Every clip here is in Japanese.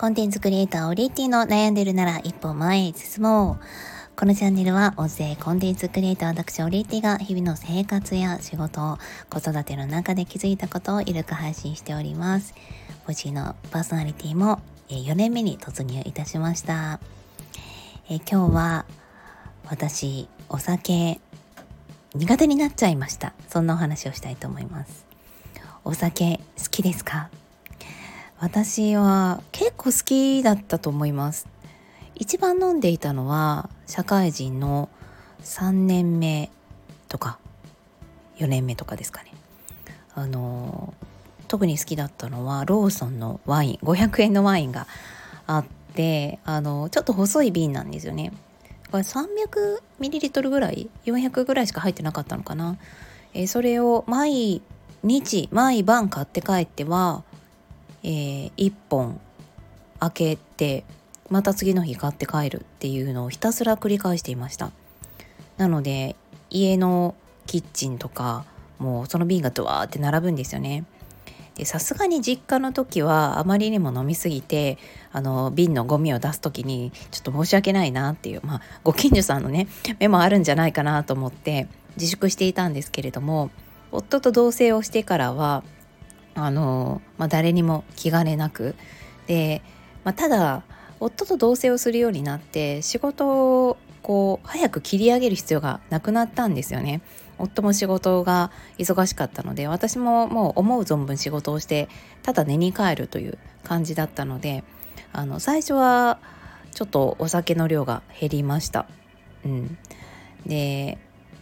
コンテンツクリエイターオリティの悩んでるなら一歩前へ進もう。このチャンネルは音声コンテンツクリエイター私オリティが日々の生活や仕事、子育ての中で気づいたことをゆるく配信しております。ボジのパーソナリティも4年目に突入いたしました。え今日は私お酒苦手になっちゃいましたそんなお話をしたいと思いますお酒好きですか？私は結構好きだったと思います。一番飲んでいたのは社会人の3年目とか4年目とかですかね。あの特に好きだったのはローソンのワイン500円のワインがあってあのちょっと細い瓶なんですよね。これ 300ml ぐらい？400ぐらいしか入ってなかったのかな、え、それを毎日毎晩買って帰っては、えー、1本開けてまた次の日買って帰るっていうのをひたすら繰り返していました。なので家のキッチンとかもうその瓶がドワーって並ぶんですよね。でさすがに実家の時はあまりにも飲みすぎてあの瓶のゴミを出す時にちょっと申し訳ないなっていうまあご近所さんのね目もあるんじゃないかなと思って自粛していたんですけれども夫と同棲をしてからはあの、まあ、誰にも気兼ねなくで、まあ、ただ夫と同棲をするようになって仕事をこう早く切り上げる必要がなくなったんですよね。夫も仕事が忙しかったので私ももう思う存分仕事をしてただ寝に帰るという感じだったのであの最初はちょっとお酒の量が減りました。うん、で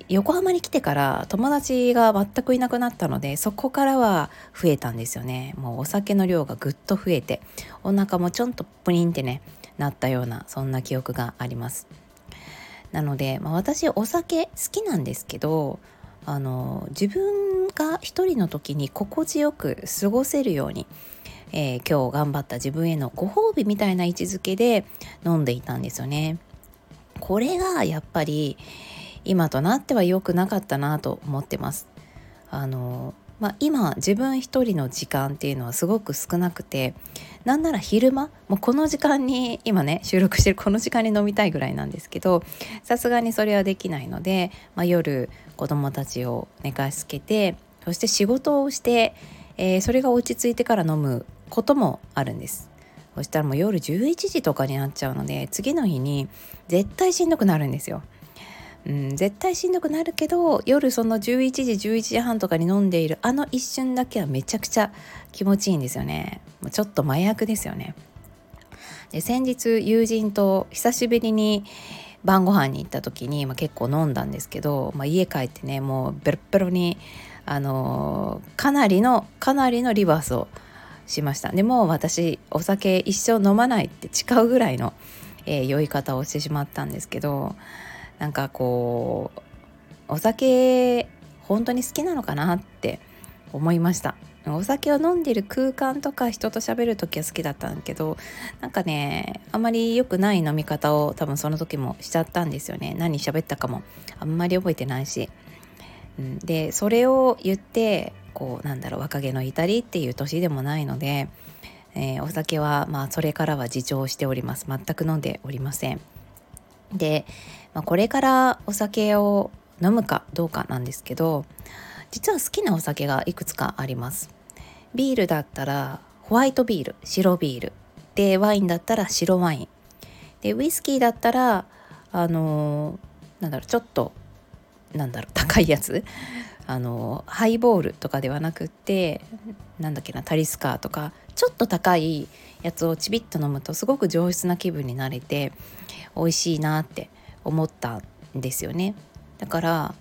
横浜に来てから友達が全くいなくなったのでそこからは増えたんですよねもうお酒の量がぐっと増えてお腹もちょんとプリンってねなったようなそんな記憶がありますなので、まあ、私お酒好きなんですけどあの自分が一人の時に心地よく過ごせるように、えー、今日頑張った自分へのご褒美みたいな位置づけで飲んでいたんですよね。これがやっぱり今となっては良くなかったなと思ってます。あのまあ、今自分一人の時間っていうのはすごく少なくてなんなら昼間もうこの時間に今ね収録してるこの時間に飲みたいぐらいなんですけどさすがにそれはできないので、まあ、夜子供たちを寝かしつけてそして仕事をして、えー、それが落ち着いてから飲むこともあるんです。そしたらもう夜11時とかになっちゃうので次の日に絶対しんどくなるんですよ。うん、絶対しんどくなるけど夜その11時11時半とかに飲んでいるあの一瞬だけはめちゃくちゃ気持ちいいんですよね。ちょっと麻薬ですよね。で先日友人と久しぶりに晩ご飯に行った時に、まあ、結構飲んだんですけど、まあ、家帰ってねもうベロベロにあのー、かなりのかなりのリバースをしました。でも私お酒一生飲まないって誓うぐらいの、えー、酔い方をしてしまったんですけどなんかこうお酒本当に好きなのかなって思いました。お酒を飲んでる空間とか人と喋る時は好きだったんだけどなんかねあんまり良くない飲み方を多分その時もしちゃったんですよね。何喋ったかも。あんまり覚えてないし、うん、でそれを言ってこうなんだろう若気の至りっていう年でもないので、えー、お酒はまあそれからは自重しております。全く飲んでおりません。で、まあ、これからお酒を飲むかどうかなんですけど実は好きなお酒がいくつかあります。ビールだったらホワイトビール白ビール。でワインだったら白ワイン。でウイスキーだったらあのー、なんだろうちょっとなんだろう高いやつ。あの、ハイボールとかではなくってなんだっけなタリスカーとかちょっと高いやつをちびっと飲むとすごく上質な気分になれて美味しいなって思ったんですよね。だから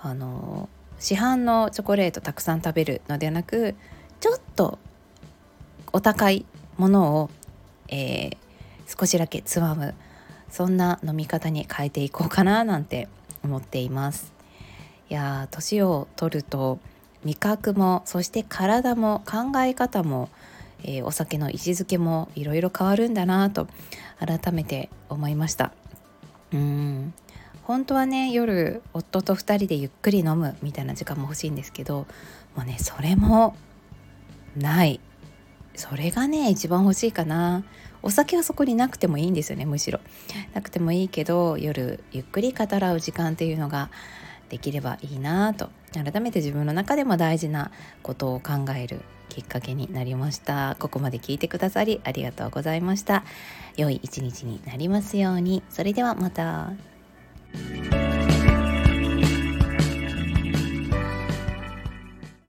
あの市販のチョコレートたくさん食べるのではなくちょっとお高いものを、えー、少しだけつまむそんな飲み方に変えていこうかななんて思っています。や年を取ると味覚もそして体も考え方もえー、お酒の位置づけもいろいろ変わるんだなと改めて思いました。うん。本当はね夜夫と2人でゆっくり飲むみたいな時間も欲しいんですけどもうねそれもない。それがね一番欲しいかな。お酒はそこになくてもいいんですよねむしろ。なくてもいいけど夜ゆっくり語らう時間っていうのができればいいなと改めて自分の中でも大事なことを考えるきっかけになりました。ここまで聞いてくださりありがとうございました。良い一日になりますように。それではまた。